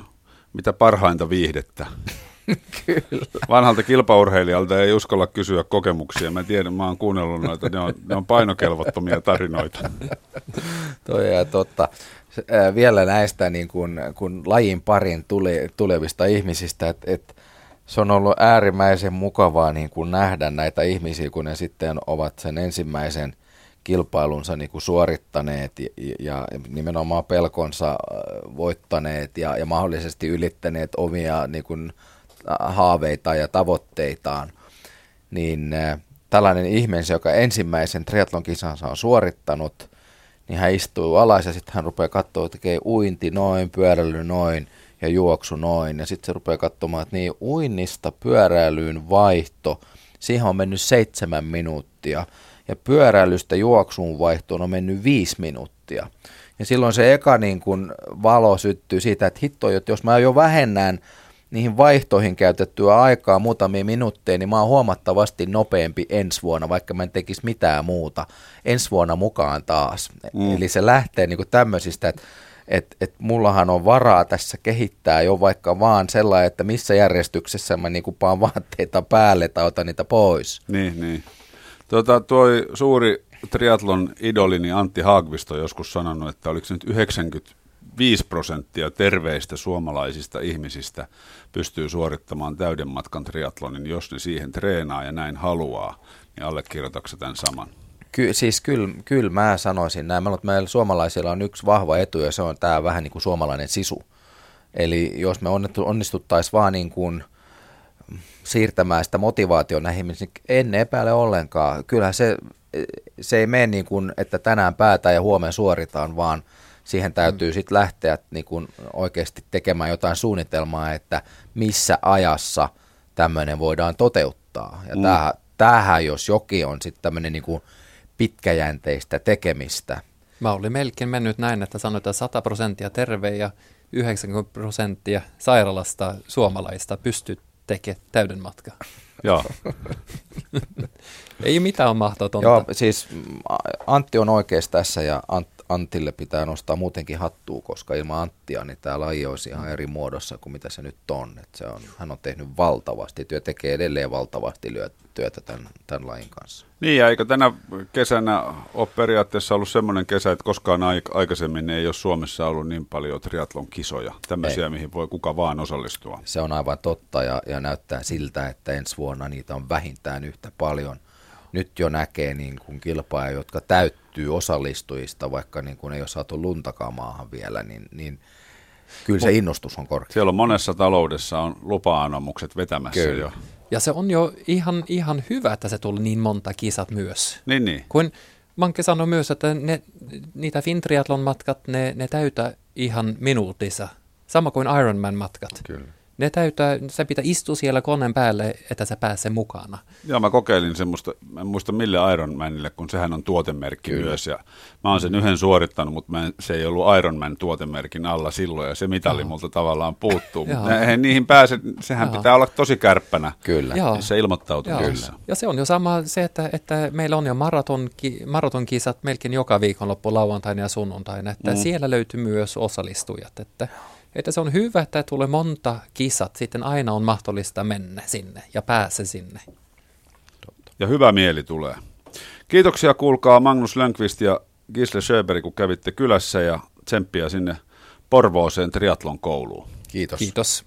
mitä parhainta viihdettä. Kyllä. Vanhalta kilpaurheilijalta ei uskalla kysyä kokemuksia. Mä tiedän, mä oon kuunnellut noita, ne on, ne on painokelvottomia tarinoita. Toi ja totta. Vielä näistä niin kun, kun lajin parin tuli, tulevista ihmisistä, että et, se on ollut äärimmäisen mukavaa niin kun nähdä näitä ihmisiä, kun ne sitten ovat sen ensimmäisen kilpailunsa niin kuin suorittaneet ja, ja nimenomaan pelkonsa voittaneet ja, ja mahdollisesti ylittäneet omia niin kuin, haaveita ja tavoitteitaan, niin äh, tällainen ihminen, joka ensimmäisen triatlon kisansa on suorittanut, niin hän istuu alas ja sitten hän rupeaa katsoa, että tekee uinti noin, pyöräily noin ja juoksu noin. Ja sitten se rupeaa katsomaan, että niin uinnista pyöräilyyn vaihto, siihen on mennyt seitsemän minuuttia. Ja pyöräilystä juoksuun vaihtoon on mennyt viisi minuuttia. Ja silloin se eka niin kun valo syttyy siitä, että hitto, että jos mä jo vähennän niihin vaihtoihin käytettyä aikaa muutamia minuutteja, niin mä oon huomattavasti nopeampi ensi vuonna, vaikka mä en tekisi mitään muuta. Ensi vuonna mukaan taas. Mm. Eli se lähtee niin kuin tämmöisistä, että et, et mullahan on varaa tässä kehittää jo vaikka vaan sellainen, että missä järjestyksessä mä niinku paan vaatteita päälle tai otan niitä pois. Niin, niin. Tota, tuo suuri triatlon idolini Antti Haagvisto joskus sanonut, että oliko se nyt 90 5 prosenttia terveistä suomalaisista ihmisistä pystyy suorittamaan täyden matkan triatlonin, jos ne siihen treenaa ja näin haluaa, niin allekirjoitatko tämän saman? Ky- siis kyllä, kyllä mä sanoisin näin. Meillä, meillä suomalaisilla on yksi vahva etu ja se on tämä vähän niin kuin suomalainen sisu. Eli jos me onnistuttaisiin vaan niin kuin siirtämään sitä motivaatiota näihin niin en epäile ollenkaan. Kyllähän se, se ei mene niin kuin, että tänään päätä ja huomenna suoritaan, vaan – siihen täytyy mm. sitten lähteä niin kun oikeasti tekemään jotain suunnitelmaa, että missä ajassa tämmöinen voidaan toteuttaa. Ja mm. tämähän, tämähän, jos jokin on sitten tämmöinen niin pitkäjänteistä tekemistä. Mä olin melkein mennyt näin, että sanotaan 100 prosenttia terve ja 90 prosenttia sairaalasta suomalaista pystyy tekemään täyden matka. Joo. Ei mitään on mahdotonta. Joo, siis Antti on oikeassa tässä ja Ant, Antille pitää nostaa muutenkin hattua, koska ilman Anttia niin tämä laji olisi ihan eri muodossa kuin mitä se nyt on. Et se on hän on tehnyt valtavasti työ, tekee edelleen valtavasti työtä tämän, tämän lajin kanssa. Niin, ja eikö tänä kesänä ole periaatteessa ollut semmoinen kesä, että koskaan aikaisemmin ei ole Suomessa ollut niin paljon triatlon kisoja, tämmöisiä, ei. mihin voi kuka vaan osallistua. Se on aivan totta, ja, ja näyttää siltä, että ensi vuonna niitä on vähintään yhtä paljon. Nyt jo näkee niin kuin kilpaajia, jotka täyttyy osallistujista, vaikka niin kuin ei ole saatu luntakaan maahan vielä, niin, niin kyllä se innostus on korkea. Siellä on monessa taloudessa on lupa-anomukset vetämässä kyllä. jo. Ja se on jo ihan, ihan hyvä, että se tuli niin monta kisat myös. Niin, niin. Kun Manke sanoi myös, että ne, niitä Fintriatlon matkat, ne, ne täytä ihan minuutissa. Sama kuin Ironman-matkat. Kyllä ne täytää, sä pitää istua siellä koneen päälle, että sä pääse mukana. Joo, mä kokeilin semmoista, mä en muista mille Ironmanille, kun sehän on tuotemerkki Kyllä. myös. Ja mä oon sen yhden suorittanut, mutta mä en, se ei ollut Ironman tuotemerkin alla silloin, ja se mitali Joo. multa tavallaan puuttuu. mutta eihän niihin pääse, sehän Joo. pitää olla tosi kärppänä, Kyllä. Joo. se ilmoittautuu. Kyllä. Ja se on jo sama se, että, että meillä on jo maratonki, maratonkisat melkein joka viikonloppu lauantaina ja sunnuntaina, että mm. siellä löytyy myös osallistujat, että että se on hyvä, että tulee monta kisat, sitten aina on mahdollista mennä sinne ja pääse sinne. Ja hyvä mieli tulee. Kiitoksia kuulkaa Magnus Lönkvist ja Gisle Schöberg, kun kävitte kylässä ja tsemppiä sinne Porvooseen triatlon kouluun. Kiitos. Kiitos.